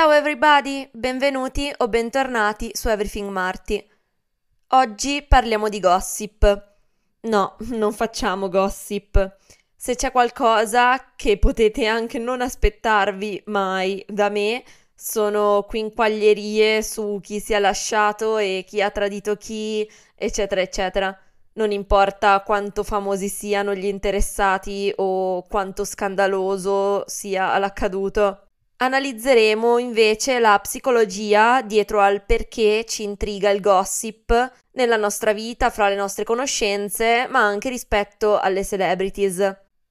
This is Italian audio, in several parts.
Ciao everybody, benvenuti o bentornati su Everything Marty. Oggi parliamo di gossip. No, non facciamo gossip. Se c'è qualcosa che potete anche non aspettarvi mai da me, sono quinquaglierie su chi si è lasciato e chi ha tradito chi, eccetera, eccetera. Non importa quanto famosi siano gli interessati o quanto scandaloso sia l'accaduto. Analizzeremo invece la psicologia dietro al perché ci intriga il gossip nella nostra vita, fra le nostre conoscenze, ma anche rispetto alle celebrities.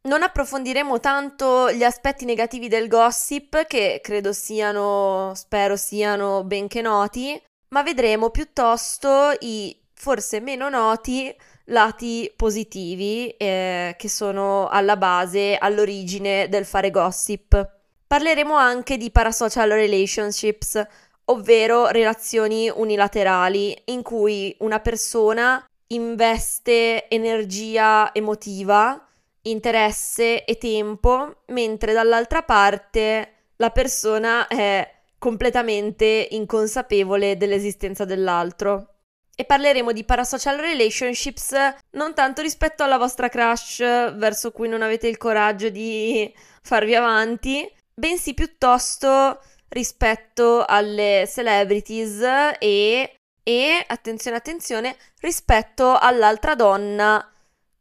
Non approfondiremo tanto gli aspetti negativi del gossip, che credo siano, spero siano benché noti, ma vedremo piuttosto i forse meno noti lati positivi eh, che sono alla base, all'origine del fare gossip. Parleremo anche di parasocial relationships, ovvero relazioni unilaterali in cui una persona investe energia emotiva, interesse e tempo, mentre dall'altra parte la persona è completamente inconsapevole dell'esistenza dell'altro. E parleremo di parasocial relationships non tanto rispetto alla vostra crush verso cui non avete il coraggio di farvi avanti, bensì piuttosto rispetto alle celebrities e, e attenzione, attenzione, rispetto all'altra donna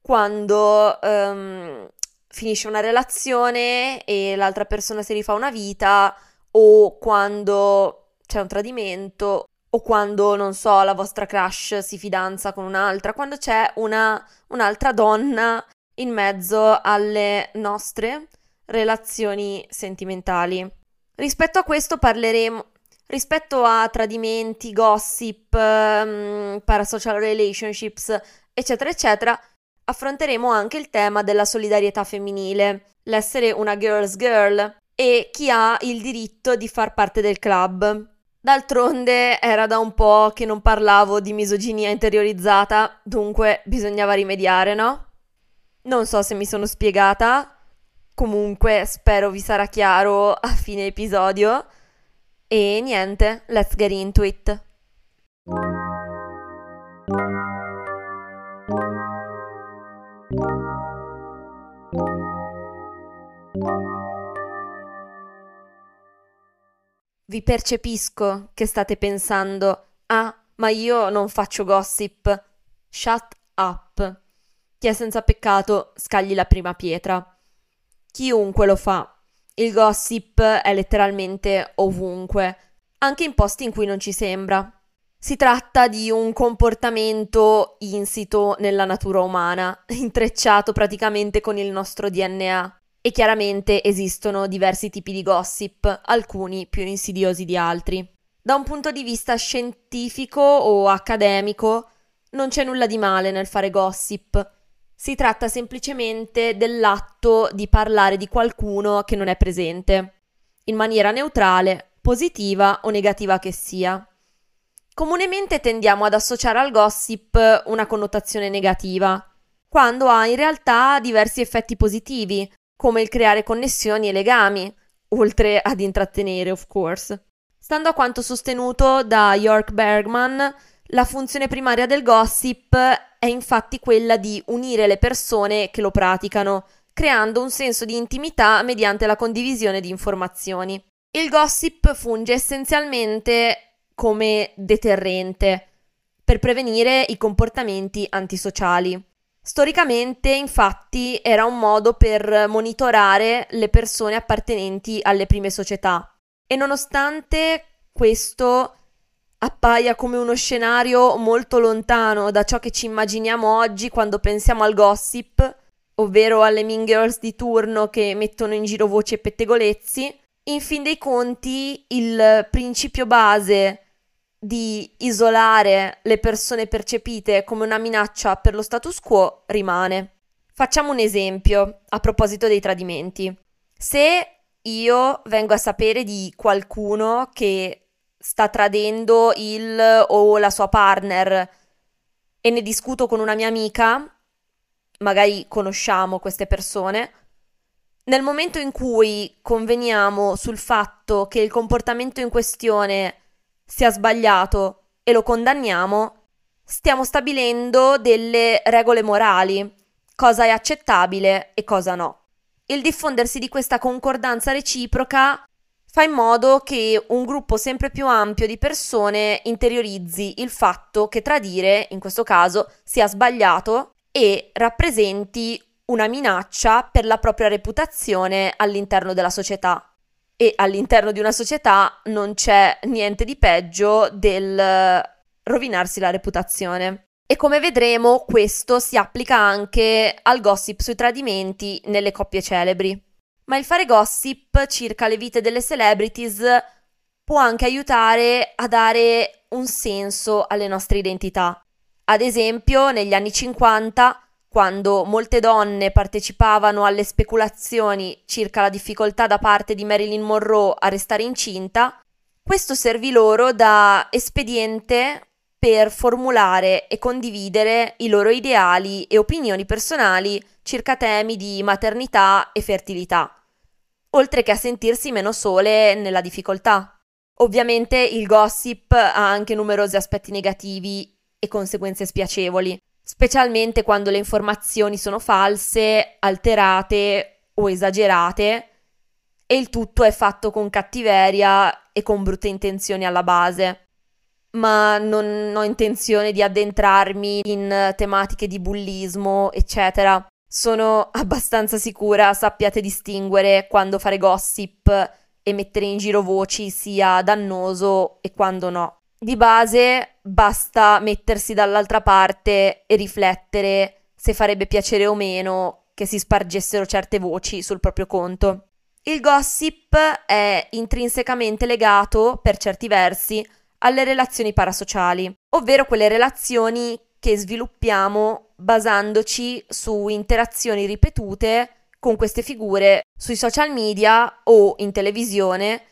quando um, finisce una relazione e l'altra persona si rifà una vita o quando c'è un tradimento o quando, non so, la vostra crush si fidanza con un'altra, quando c'è una, un'altra donna in mezzo alle nostre relazioni sentimentali. Rispetto a questo parleremo, rispetto a tradimenti, gossip, um, parasocial relationships, eccetera, eccetera, affronteremo anche il tema della solidarietà femminile, l'essere una girl's girl e chi ha il diritto di far parte del club. D'altronde era da un po' che non parlavo di misoginia interiorizzata, dunque bisognava rimediare, no? Non so se mi sono spiegata, Comunque spero vi sarà chiaro a fine episodio. E niente, let's get into it. Vi percepisco che state pensando, ah, ma io non faccio gossip. Shut up. Chi è senza peccato scagli la prima pietra. Chiunque lo fa. Il gossip è letteralmente ovunque, anche in posti in cui non ci sembra. Si tratta di un comportamento insito nella natura umana, intrecciato praticamente con il nostro DNA. E chiaramente esistono diversi tipi di gossip, alcuni più insidiosi di altri. Da un punto di vista scientifico o accademico, non c'è nulla di male nel fare gossip. Si tratta semplicemente dell'atto di parlare di qualcuno che non è presente, in maniera neutrale, positiva o negativa che sia. Comunemente tendiamo ad associare al gossip una connotazione negativa, quando ha in realtà diversi effetti positivi, come il creare connessioni e legami, oltre ad intrattenere, of course. Stando a quanto sostenuto da York Bergman, la funzione primaria del gossip è infatti quella di unire le persone che lo praticano, creando un senso di intimità mediante la condivisione di informazioni. Il gossip funge essenzialmente come deterrente per prevenire i comportamenti antisociali. Storicamente, infatti, era un modo per monitorare le persone appartenenti alle prime società e nonostante questo appaia come uno scenario molto lontano da ciò che ci immaginiamo oggi quando pensiamo al gossip, ovvero alle mean girls di turno che mettono in giro voci e pettegolezzi, in fin dei conti il principio base di isolare le persone percepite come una minaccia per lo status quo rimane. Facciamo un esempio a proposito dei tradimenti. Se io vengo a sapere di qualcuno che sta tradendo il o la sua partner e ne discuto con una mia amica, magari conosciamo queste persone, Nel momento in cui conveniamo sul fatto che il comportamento in questione sia sbagliato e lo condanniamo, stiamo stabilendo delle regole morali, cosa è accettabile e cosa no. Il diffondersi di questa concordanza reciproca fa in modo che un gruppo sempre più ampio di persone interiorizzi il fatto che tradire, in questo caso, sia sbagliato e rappresenti una minaccia per la propria reputazione all'interno della società. E all'interno di una società non c'è niente di peggio del rovinarsi la reputazione. E come vedremo, questo si applica anche al gossip sui tradimenti nelle coppie celebri. Ma il fare gossip circa le vite delle celebrities può anche aiutare a dare un senso alle nostre identità. Ad esempio, negli anni 50, quando molte donne partecipavano alle speculazioni circa la difficoltà da parte di Marilyn Monroe a restare incinta, questo servì loro da espediente per formulare e condividere i loro ideali e opinioni personali circa temi di maternità e fertilità oltre che a sentirsi meno sole nella difficoltà. Ovviamente il gossip ha anche numerosi aspetti negativi e conseguenze spiacevoli, specialmente quando le informazioni sono false, alterate o esagerate e il tutto è fatto con cattiveria e con brutte intenzioni alla base. Ma non ho intenzione di addentrarmi in tematiche di bullismo, eccetera. Sono abbastanza sicura sappiate distinguere quando fare gossip e mettere in giro voci sia dannoso e quando no. Di base basta mettersi dall'altra parte e riflettere se farebbe piacere o meno che si spargessero certe voci sul proprio conto. Il gossip è intrinsecamente legato, per certi versi, alle relazioni parasociali, ovvero quelle relazioni che sviluppiamo basandoci su interazioni ripetute con queste figure sui social media o in televisione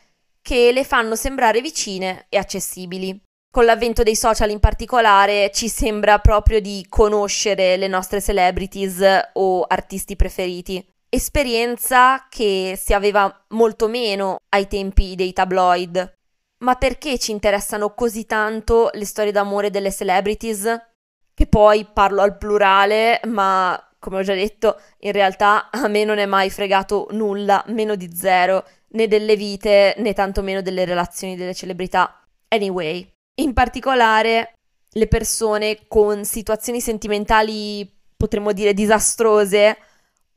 che le fanno sembrare vicine e accessibili. Con l'avvento dei social in particolare ci sembra proprio di conoscere le nostre celebrities o artisti preferiti. Esperienza che si aveva molto meno ai tempi dei tabloid. Ma perché ci interessano così tanto le storie d'amore delle celebrities? Che poi parlo al plurale, ma come ho già detto, in realtà a me non è mai fregato nulla, meno di zero, né delle vite né tantomeno delle relazioni delle celebrità. Anyway, in particolare le persone con situazioni sentimentali, potremmo dire, disastrose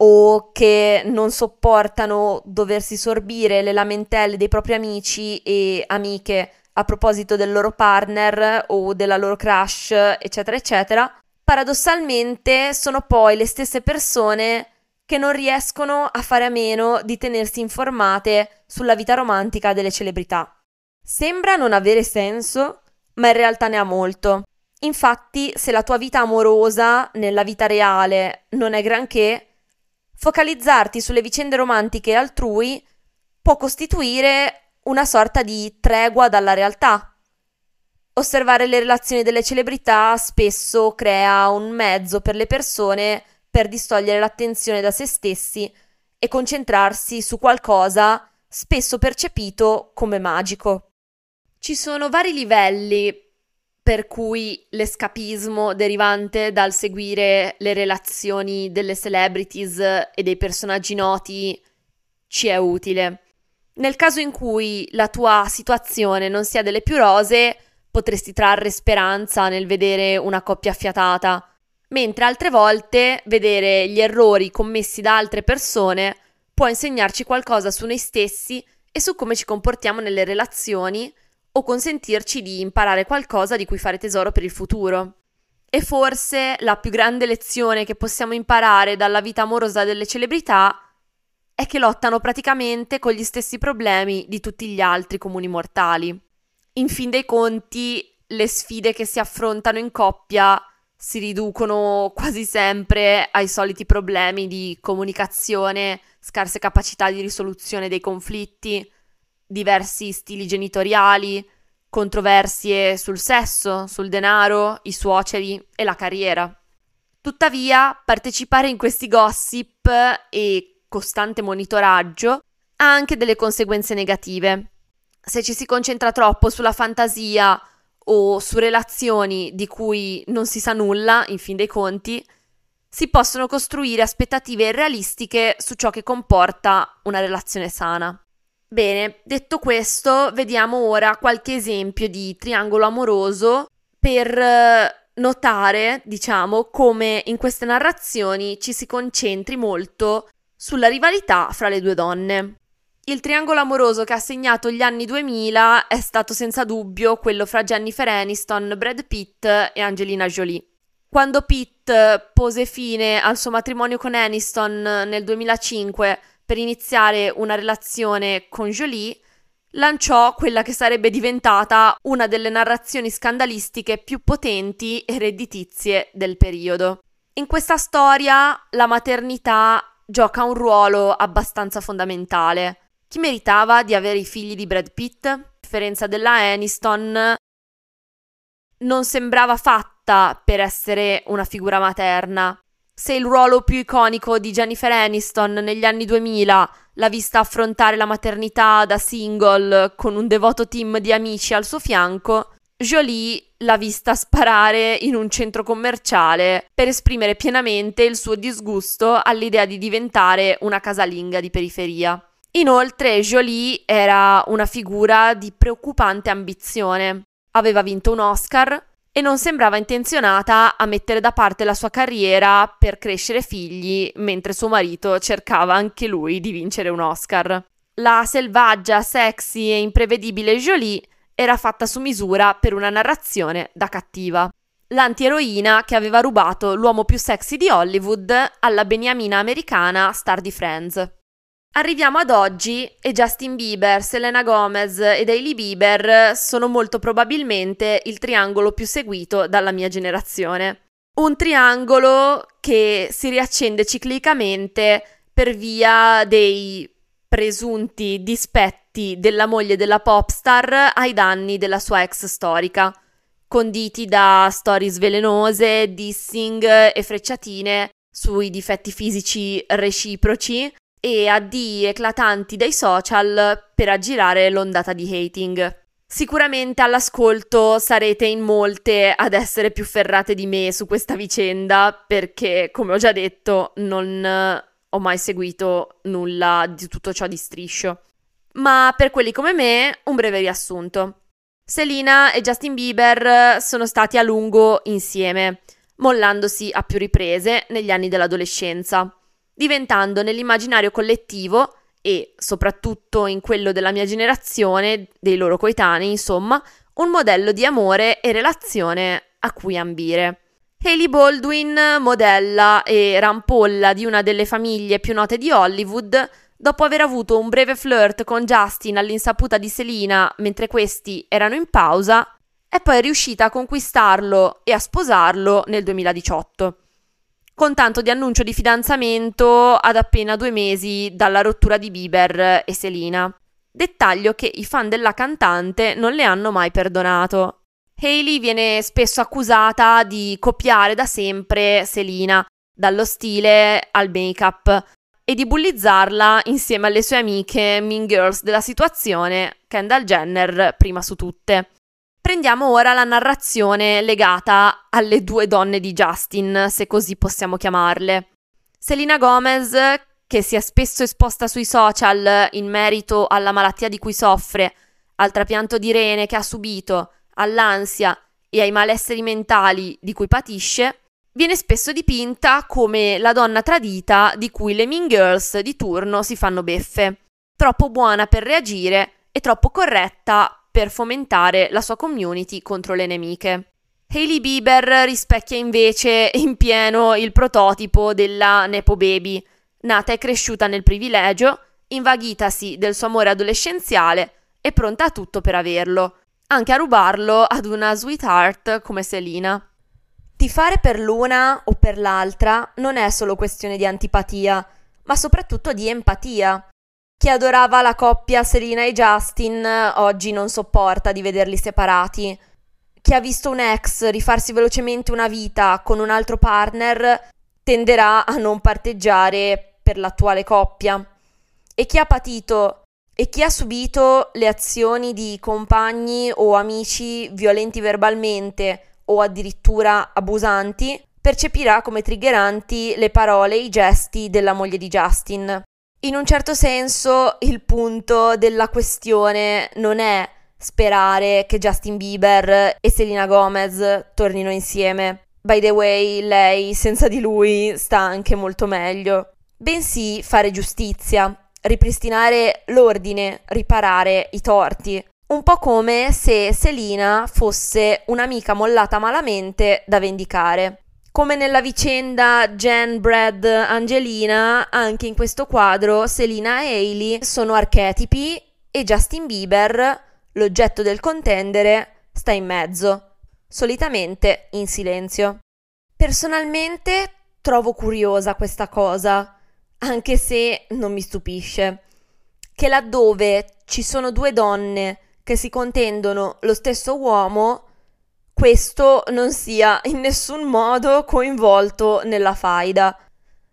o che non sopportano doversi sorbire le lamentele dei propri amici e amiche a proposito del loro partner o della loro crush, eccetera, eccetera, paradossalmente sono poi le stesse persone che non riescono a fare a meno di tenersi informate sulla vita romantica delle celebrità. Sembra non avere senso, ma in realtà ne ha molto. Infatti, se la tua vita amorosa nella vita reale non è granché, focalizzarti sulle vicende romantiche altrui può costituire una sorta di tregua dalla realtà. Osservare le relazioni delle celebrità spesso crea un mezzo per le persone per distogliere l'attenzione da se stessi e concentrarsi su qualcosa spesso percepito come magico. Ci sono vari livelli per cui l'escapismo derivante dal seguire le relazioni delle celebrities e dei personaggi noti ci è utile. Nel caso in cui la tua situazione non sia delle più rose, potresti trarre speranza nel vedere una coppia affiatata, mentre altre volte vedere gli errori commessi da altre persone può insegnarci qualcosa su noi stessi e su come ci comportiamo nelle relazioni o consentirci di imparare qualcosa di cui fare tesoro per il futuro. E forse la più grande lezione che possiamo imparare dalla vita amorosa delle celebrità è che lottano praticamente con gli stessi problemi di tutti gli altri comuni mortali. In fin dei conti, le sfide che si affrontano in coppia si riducono quasi sempre ai soliti problemi di comunicazione, scarse capacità di risoluzione dei conflitti, diversi stili genitoriali, controversie sul sesso, sul denaro, i suoceri e la carriera. Tuttavia, partecipare in questi gossip e costante monitoraggio ha anche delle conseguenze negative. Se ci si concentra troppo sulla fantasia o su relazioni di cui non si sa nulla, in fin dei conti, si possono costruire aspettative irrealistiche su ciò che comporta una relazione sana. Bene, detto questo, vediamo ora qualche esempio di triangolo amoroso per eh, notare, diciamo, come in queste narrazioni ci si concentri molto sulla rivalità fra le due donne. Il triangolo amoroso che ha segnato gli anni 2000 è stato senza dubbio quello fra Jennifer Aniston, Brad Pitt e Angelina Jolie. Quando Pitt pose fine al suo matrimonio con Aniston nel 2005 per iniziare una relazione con Jolie, lanciò quella che sarebbe diventata una delle narrazioni scandalistiche più potenti e redditizie del periodo. In questa storia la maternità gioca un ruolo abbastanza fondamentale. Chi meritava di avere i figli di Brad Pitt? A differenza della Aniston, non sembrava fatta per essere una figura materna. Se il ruolo più iconico di Jennifer Aniston negli anni 2000 l'ha vista affrontare la maternità da single con un devoto team di amici al suo fianco, Jolie l'ha vista sparare in un centro commerciale per esprimere pienamente il suo disgusto all'idea di diventare una casalinga di periferia. Inoltre Jolie era una figura di preoccupante ambizione. Aveva vinto un Oscar e non sembrava intenzionata a mettere da parte la sua carriera per crescere figli, mentre suo marito cercava anche lui di vincere un Oscar. La selvaggia, sexy e imprevedibile Jolie era fatta su misura per una narrazione da cattiva. L'antieroina che aveva rubato l'uomo più sexy di Hollywood alla beniamina americana star di Friends. Arriviamo ad oggi e Justin Bieber, Selena Gomez ed Hailey Bieber sono molto probabilmente il triangolo più seguito dalla mia generazione. Un triangolo che si riaccende ciclicamente per via dei presunti dispetti della moglie della popstar ai danni della sua ex storica, conditi da storie svelenose, dissing e frecciatine sui difetti fisici reciproci e addii eclatanti dai social per aggirare l'ondata di hating. Sicuramente all'ascolto sarete in molte ad essere più ferrate di me su questa vicenda perché, come ho già detto, non ho mai seguito nulla di tutto ciò di striscio. Ma per quelli come me, un breve riassunto. Selina e Justin Bieber sono stati a lungo insieme, mollandosi a più riprese negli anni dell'adolescenza diventando nell'immaginario collettivo e soprattutto in quello della mia generazione, dei loro coetanei, insomma, un modello di amore e relazione a cui ambire. Hailey Baldwin, modella e rampolla di una delle famiglie più note di Hollywood, dopo aver avuto un breve flirt con Justin all'insaputa di Selina mentre questi erano in pausa, è poi riuscita a conquistarlo e a sposarlo nel 2018 con tanto di annuncio di fidanzamento ad appena due mesi dalla rottura di Bieber e Selina. Dettaglio che i fan della cantante non le hanno mai perdonato. Hailey viene spesso accusata di copiare da sempre Selina, dallo stile al make-up, e di bullizzarla insieme alle sue amiche mean girls della situazione, Kendall Jenner prima su tutte. Prendiamo ora la narrazione legata alle due donne di Justin, se così possiamo chiamarle. Selina Gomez, che si è spesso esposta sui social in merito alla malattia di cui soffre, al trapianto di rene che ha subito, all'ansia e ai malesseri mentali di cui patisce, viene spesso dipinta come la donna tradita di cui le mean girls di turno si fanno beffe, troppo buona per reagire e troppo corretta per fomentare la sua community contro le nemiche. Hailey Bieber rispecchia invece in pieno il prototipo della Nepo Baby, nata e cresciuta nel privilegio, invaghitasi del suo amore adolescenziale e pronta a tutto per averlo, anche a rubarlo ad una sweetheart come Selina. Tifare per l'una o per l'altra non è solo questione di antipatia, ma soprattutto di empatia. Chi adorava la coppia Selina e Justin oggi non sopporta di vederli separati. Chi ha visto un ex rifarsi velocemente una vita con un altro partner tenderà a non parteggiare per l'attuale coppia. E chi ha patito e chi ha subito le azioni di compagni o amici violenti verbalmente o addirittura abusanti percepirà come triggeranti le parole e i gesti della moglie di Justin. In un certo senso il punto della questione non è sperare che Justin Bieber e Selena Gomez tornino insieme. By the way, lei senza di lui sta anche molto meglio. Bensì fare giustizia, ripristinare l'ordine, riparare i torti. Un po' come se Selina fosse un'amica mollata malamente da vendicare. Come nella vicenda Jen, Brad, Angelina, anche in questo quadro Selina e Hailey sono archetipi e Justin Bieber, l'oggetto del contendere, sta in mezzo, solitamente in silenzio. Personalmente trovo curiosa questa cosa, anche se non mi stupisce, che laddove ci sono due donne che si contendono lo stesso uomo, questo non sia in nessun modo coinvolto nella faida.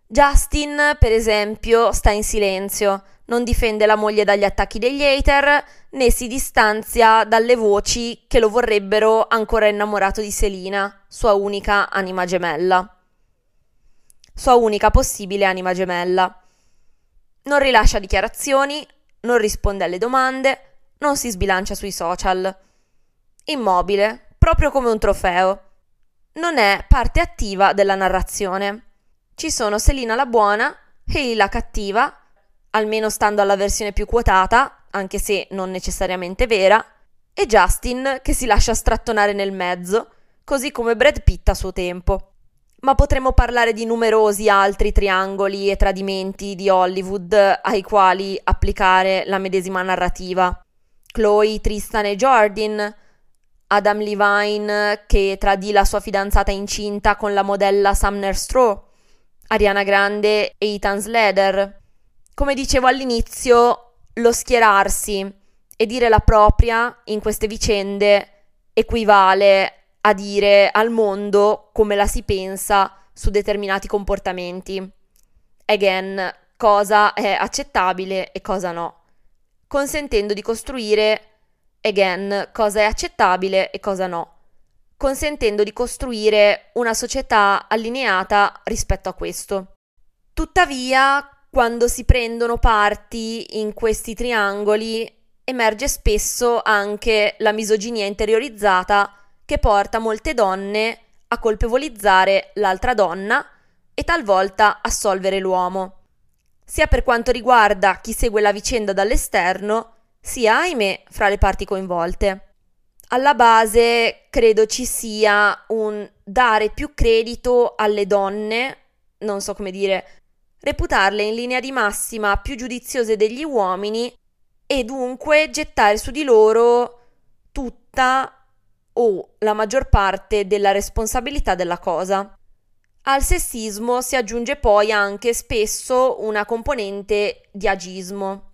Justin, per esempio, sta in silenzio, non difende la moglie dagli attacchi degli hater, né si distanzia dalle voci che lo vorrebbero ancora innamorato di Selina, sua unica anima gemella. Sua unica possibile anima gemella. Non rilascia dichiarazioni, non risponde alle domande, non si sbilancia sui social. Immobile, proprio come un trofeo. Non è parte attiva della narrazione. Ci sono Selina la buona, Hailey la cattiva, almeno stando alla versione più quotata, anche se non necessariamente vera, e Justin che si lascia strattonare nel mezzo, così come Brad Pitt a suo tempo. Ma potremmo parlare di numerosi altri triangoli e tradimenti di Hollywood ai quali applicare la medesima narrativa. Chloe, Tristan e Jordan, Adam Levine che tradì la sua fidanzata incinta con la modella Sumner Straw, Ariana Grande e Ethan Slater. Come dicevo all'inizio, lo schierarsi e dire la propria in queste vicende equivale a dire al mondo come la si pensa su determinati comportamenti. Again, cosa è accettabile e cosa no, consentendo di costruire again, cosa è accettabile e cosa no, consentendo di costruire una società allineata rispetto a questo. Tuttavia, quando si prendono parti in questi triangoli, emerge spesso anche la misoginia interiorizzata che porta molte donne a colpevolizzare l'altra donna e talvolta assolvere l'uomo. Sia per quanto riguarda chi segue la vicenda dall'esterno, sia, ahimè, fra le parti coinvolte. Alla base credo ci sia un dare più credito alle donne, non so come dire, reputarle in linea di massima più giudiziose degli uomini e dunque gettare su di loro tutta o la maggior parte della responsabilità della cosa. Al sessismo si aggiunge poi anche spesso una componente di agismo.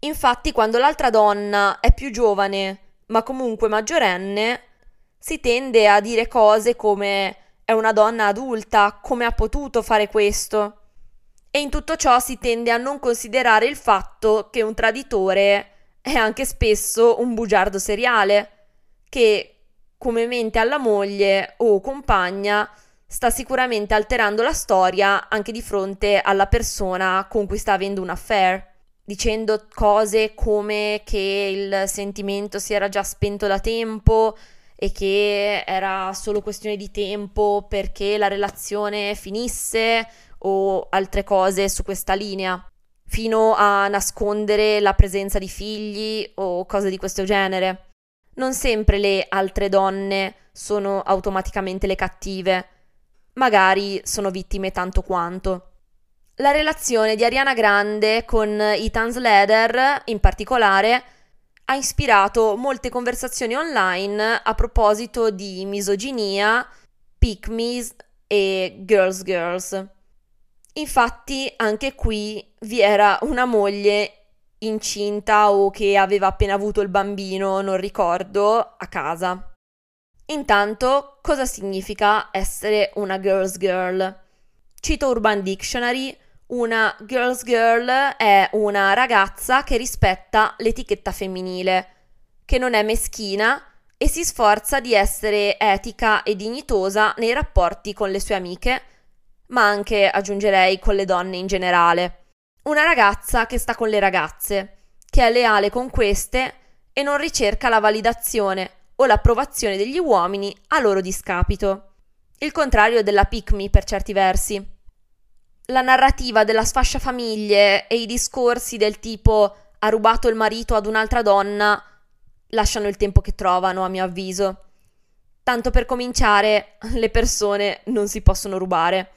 Infatti, quando l'altra donna è più giovane, ma comunque maggiorenne, si tende a dire cose come è una donna adulta, come ha potuto fare questo? E in tutto ciò si tende a non considerare il fatto che un traditore è anche spesso un bugiardo seriale, che, come mente alla moglie o compagna, sta sicuramente alterando la storia anche di fronte alla persona con cui sta avendo un affair dicendo cose come che il sentimento si era già spento da tempo e che era solo questione di tempo perché la relazione finisse o altre cose su questa linea, fino a nascondere la presenza di figli o cose di questo genere. Non sempre le altre donne sono automaticamente le cattive, magari sono vittime tanto quanto. La relazione di Ariana Grande con Ethan Slater, in particolare, ha ispirato molte conversazioni online a proposito di misoginia, pick me's e girls girls. Infatti, anche qui vi era una moglie incinta o che aveva appena avuto il bambino, non ricordo, a casa. Intanto, cosa significa essere una girls girl? Cito Urban Dictionary, Una girl's girl è una ragazza che rispetta l'etichetta femminile, che non è meschina e si sforza di essere etica e dignitosa nei rapporti con le sue amiche, ma anche, aggiungerei, con le donne in generale. Una ragazza che sta con le ragazze, che è leale con queste e non ricerca la validazione o l'approvazione degli uomini a loro discapito. Il contrario della pick me per certi versi. La narrativa della sfasciafamiglie e i discorsi del tipo ha rubato il marito ad un'altra donna lasciano il tempo che trovano, a mio avviso. Tanto per cominciare, le persone non si possono rubare.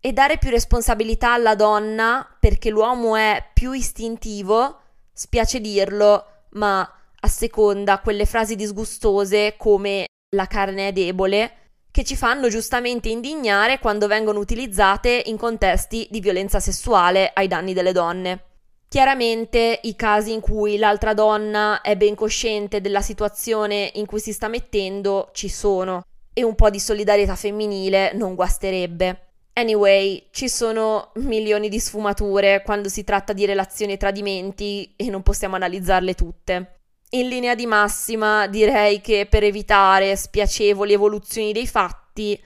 E dare più responsabilità alla donna perché l'uomo è più istintivo, spiace dirlo, ma asseconda quelle frasi disgustose come la carne è debole, che ci fanno giustamente indignare quando vengono utilizzate in contesti di violenza sessuale ai danni delle donne. Chiaramente i casi in cui l'altra donna è ben cosciente della situazione in cui si sta mettendo ci sono e un po' di solidarietà femminile non guasterebbe. Anyway, ci sono milioni di sfumature quando si tratta di relazioni e tradimenti e non possiamo analizzarle tutte. In linea di massima direi che per evitare spiacevoli evoluzioni dei fatti,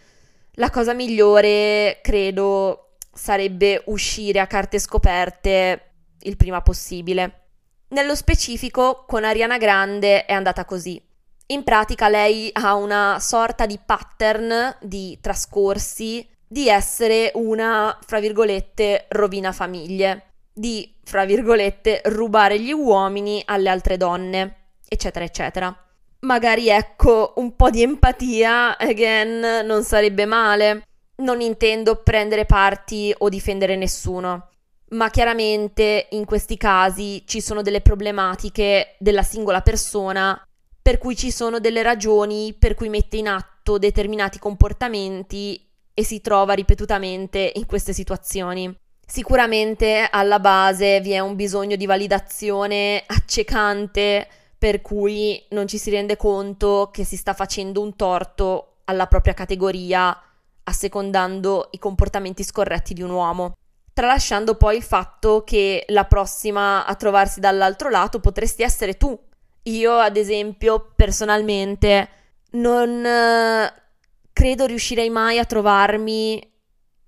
la cosa migliore, credo, sarebbe uscire a carte scoperte il prima possibile. Nello specifico, con Ariana Grande è andata così. In pratica lei ha una sorta di pattern di trascorsi di essere una, fra virgolette, rovina famiglie di, fra virgolette, rubare gli uomini alle altre donne, eccetera, eccetera. Magari ecco, un po' di empatia, again, non sarebbe male. Non intendo prendere parti o difendere nessuno, ma chiaramente in questi casi ci sono delle problematiche della singola persona, per cui ci sono delle ragioni per cui mette in atto determinati comportamenti e si trova ripetutamente in queste situazioni. Sicuramente alla base vi è un bisogno di validazione accecante per cui non ci si rende conto che si sta facendo un torto alla propria categoria assecondando i comportamenti scorretti di un uomo. Tralasciando poi il fatto che la prossima a trovarsi dall'altro lato potresti essere tu. Io, ad esempio, personalmente non credo riuscirei mai a trovarmi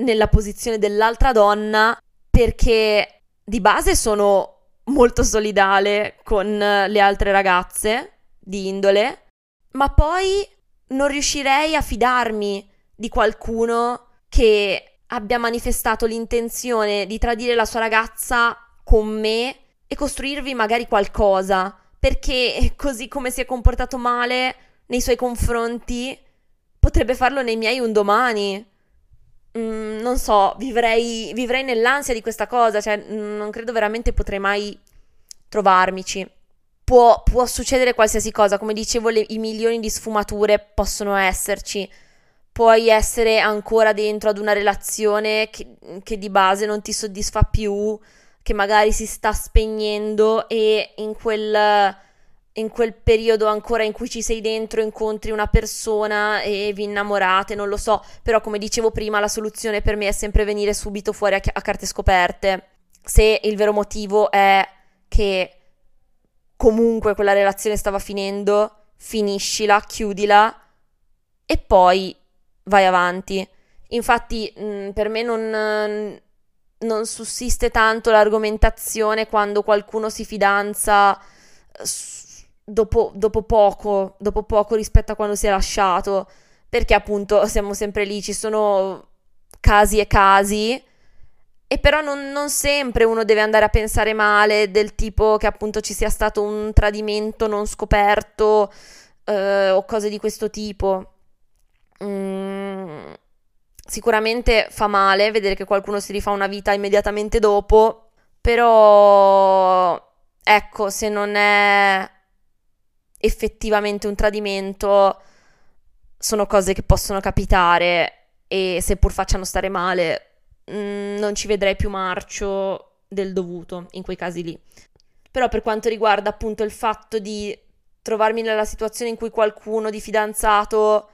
nella posizione dell'altra donna perché di base sono molto solidale con le altre ragazze di indole, ma poi non riuscirei a fidarmi di qualcuno che abbia manifestato l'intenzione di tradire la sua ragazza con me e costruirvi magari qualcosa, perché così come si è comportato male nei suoi confronti, potrebbe farlo nei miei un domani mm, non so, vivrei, vivrei nell'ansia di questa cosa, cioè mm, non credo veramente potrei mai trovarmici. Può, può succedere qualsiasi cosa, come dicevo, le, i milioni di sfumature possono esserci. Puoi essere ancora dentro ad una relazione che, che di base non ti soddisfa più, che magari si sta spegnendo e in quel in quel periodo ancora in cui ci sei dentro incontri una persona e vi innamorate, non lo so, però come dicevo prima la soluzione per me è sempre venire subito fuori a, a carte scoperte. Se il vero motivo è che comunque quella relazione stava finendo, finiscila, chiudila e poi vai avanti. Infatti mh, mm, per me non, non sussiste tanto l'argomentazione quando qualcuno si fidanza dopo, dopo, poco, dopo poco rispetto a quando si è lasciato, perché appunto siamo sempre lì, ci sono casi e casi, e però non, non sempre uno deve andare a pensare male del tipo che appunto ci sia stato un tradimento non scoperto eh, o cose di questo tipo. Mm, sicuramente fa male vedere che qualcuno si rifà una vita immediatamente dopo, però ecco, se non è effettivamente un tradimento sono cose che possono capitare e seppur facciano stare male, mh, mm, non ci vedrei più marcio del dovuto in quei casi lì. Però per quanto riguarda appunto il fatto di trovarmi nella situazione in cui qualcuno di fidanzato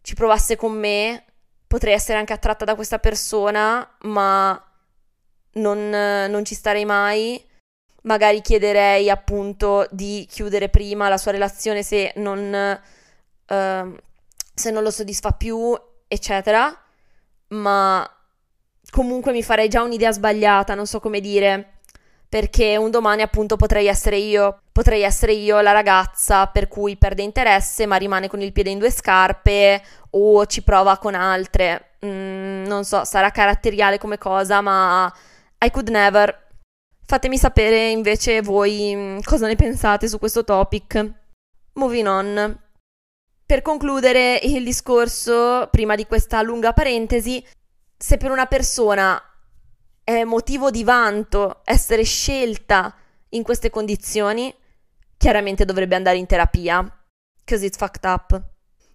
ci provasse con me, potrei essere anche attratta da questa persona, ma non, non ci starei mai. Magari chiederei appunto di chiudere prima la sua relazione se non, uh, se non lo soddisfa più, eccetera. Ma comunque mi farei già un'idea sbagliata, non so come dire perché un domani appunto potrei essere io, potrei essere io la ragazza per cui perde interesse ma rimane con il piede in due scarpe o ci prova con altre. Mm, non so, sarà caratteriale come cosa, ma I could never. Fatemi sapere invece voi mm, cosa ne pensate su questo topic. Moving on. Per concludere il discorso, prima di questa lunga parentesi, se per una persona è motivo di vanto essere scelta in queste condizioni, chiaramente dovrebbe andare in terapia. Cause it's fucked up.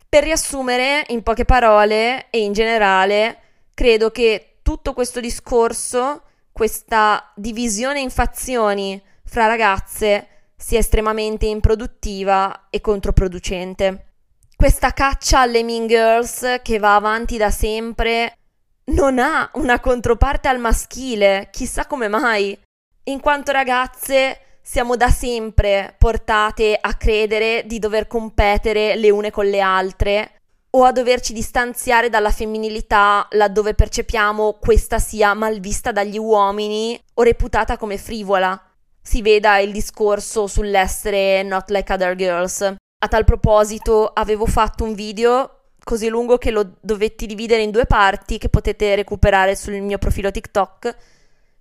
Per riassumere, in poche parole e in generale, credo che tutto questo discorso, questa divisione in fazioni fra ragazze, sia estremamente improduttiva e controproducente. Questa caccia alle mean girls che va avanti da sempre non ha una controparte al maschile, chissà come mai. In quanto ragazze siamo da sempre portate a credere di dover competere le une con le altre o a doverci distanziare dalla femminilità laddove percepiamo questa sia malvista dagli uomini o reputata come frivola. Si veda il discorso sull'essere not like other girls. A tal proposito avevo fatto un video così lungo che lo dovetti dividere in due parti che potete recuperare sul mio profilo TikTok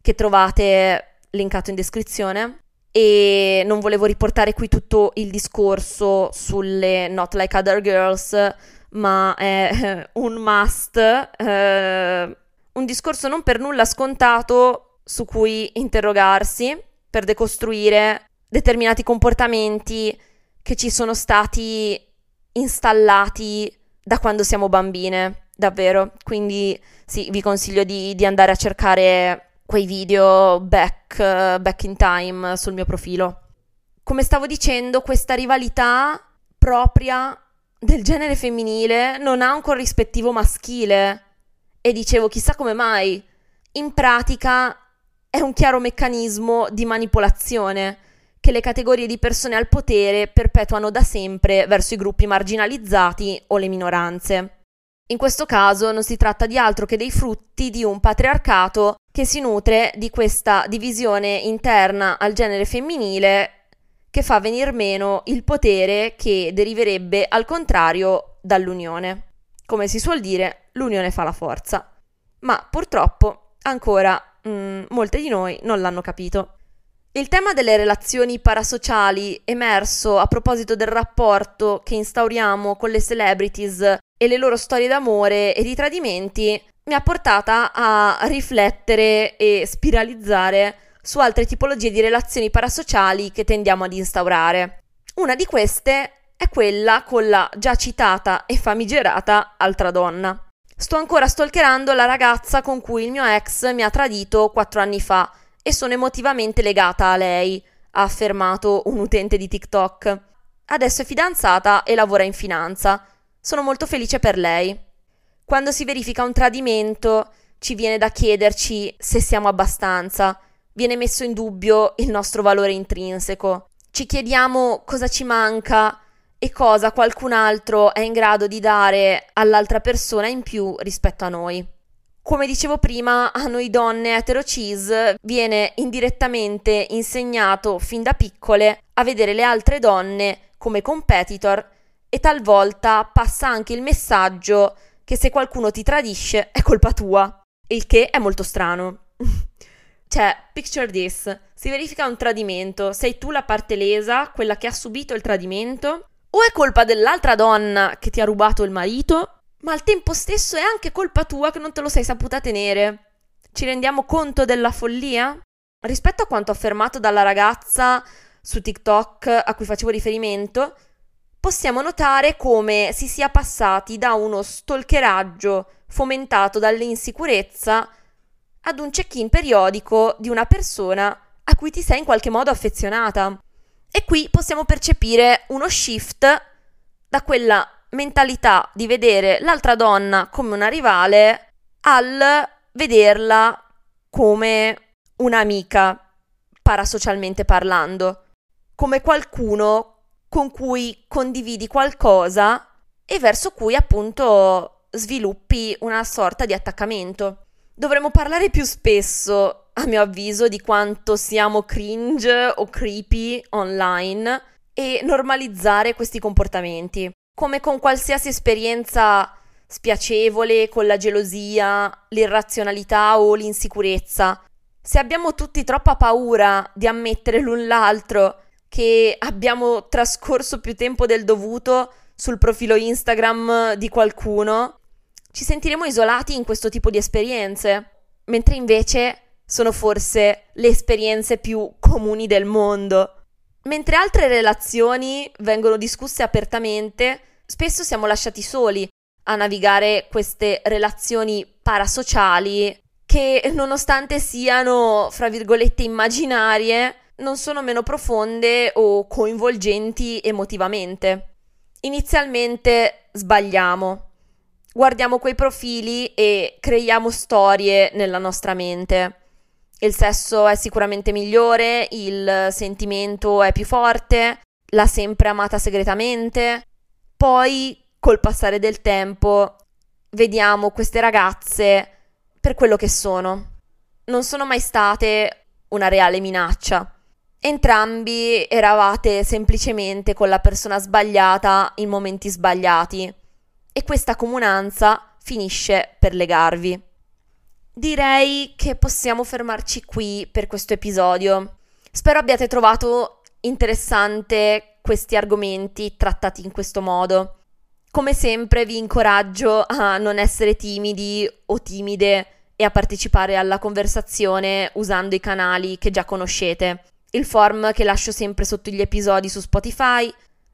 che trovate linkato in descrizione e non volevo riportare qui tutto il discorso sulle Not Like Other Girls ma è un must eh, un discorso non per nulla scontato su cui interrogarsi per decostruire determinati comportamenti che ci sono stati installati da quando siamo bambine, davvero. Quindi sì, vi consiglio di, di andare a cercare quei video back, back in time sul mio profilo. Come stavo dicendo, questa rivalità propria del genere femminile non ha un corrispettivo maschile. E dicevo, chissà come mai. In pratica è un chiaro meccanismo di manipolazione che le categorie di persone al potere perpetuano da sempre verso i gruppi marginalizzati o le minoranze. In questo caso non si tratta di altro che dei frutti di un patriarcato che si nutre di questa divisione interna al genere femminile che fa venir meno il potere che deriverebbe al contrario dall'unione. Come si suol dire, l'unione fa la forza. Ma purtroppo ancora mm, molte di noi non l'hanno capito. Il tema delle relazioni parasociali emerso a proposito del rapporto che instauriamo con le celebrities e le loro storie d'amore e di tradimenti mi ha portata a riflettere e spiralizzare su altre tipologie di relazioni parasociali che tendiamo ad instaurare. Una di queste è quella con la già citata e famigerata altra donna. Sto ancora stalkerando la ragazza con cui il mio ex mi ha tradito quattro anni fa e sono emotivamente legata a lei, ha affermato un utente di TikTok. Adesso è fidanzata e lavora in finanza. Sono molto felice per lei. Quando si verifica un tradimento, ci viene da chiederci se siamo abbastanza. Viene messo in dubbio il nostro valore intrinseco. Ci chiediamo cosa ci manca e cosa qualcun altro è in grado di dare all'altra persona in più rispetto a noi. Come dicevo prima, a noi donne etero-cis viene indirettamente insegnato fin da piccole a vedere le altre donne come competitor e talvolta passa anche il messaggio che se qualcuno ti tradisce è colpa tua, il che è molto strano. cioè, picture this, si verifica un tradimento, sei tu la parte lesa, quella che ha subito il tradimento, o è colpa dell'altra donna che ti ha rubato il marito, ma al tempo stesso è anche colpa tua che non te lo sei saputa tenere. Ci rendiamo conto della follia? Rispetto a quanto affermato dalla ragazza su TikTok a cui facevo riferimento, possiamo notare come si sia passati da uno stalkeraggio fomentato dall'insicurezza ad un check-in periodico di una persona a cui ti sei in qualche modo affezionata. E qui possiamo percepire uno shift da quella mentalità di vedere l'altra donna come una rivale al vederla come un'amica, parasocialmente parlando, come qualcuno con cui condividi qualcosa e verso cui appunto sviluppi una sorta di attaccamento. Dovremmo parlare più spesso, a mio avviso, di quanto siamo cringe o creepy online e normalizzare questi comportamenti. Come con qualsiasi esperienza spiacevole, con la gelosia, l'irrazionalità o l'insicurezza. Se abbiamo tutti troppa paura di ammettere l'un l'altro che abbiamo trascorso più tempo del dovuto sul profilo Instagram di qualcuno, ci sentiremo isolati in questo tipo di esperienze, mentre invece sono forse le esperienze più comuni del mondo. Mentre altre relazioni vengono discusse apertamente, spesso siamo lasciati soli a navigare queste relazioni parasociali che nonostante siano, fra virgolette, immaginarie, non sono meno profonde o coinvolgenti emotivamente. Inizialmente sbagliamo. Guardiamo quei profili e creiamo storie nella nostra mente. Il sesso è sicuramente migliore, il sentimento è più forte, l'ha sempre amata segretamente. Poi, col passare del tempo, vediamo queste ragazze per quello che sono. Non sono mai state una reale minaccia. Entrambi eravate semplicemente con la persona sbagliata in momenti sbagliati e questa comunanza finisce per legarvi. Direi che possiamo fermarci qui per questo episodio. Spero abbiate trovato interessante questi argomenti trattati in questo modo. Come sempre vi incoraggio a non essere timidi o timide e a partecipare alla conversazione usando i canali che già conoscete il form che lascio sempre sotto gli episodi su Spotify,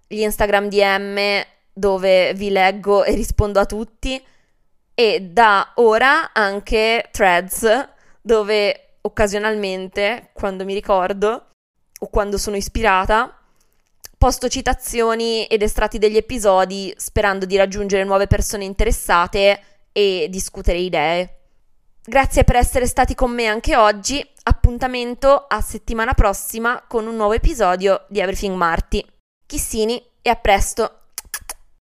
gli Instagram DM dove vi leggo e rispondo a tutti e da ora anche threads dove occasionalmente, quando mi ricordo o quando sono ispirata, posto citazioni ed estratti degli episodi sperando di raggiungere nuove persone interessate e discutere idee. Grazie per essere stati con me anche oggi. Appuntamento a settimana prossima con un nuovo episodio di Everything Marty. Chissini e a presto!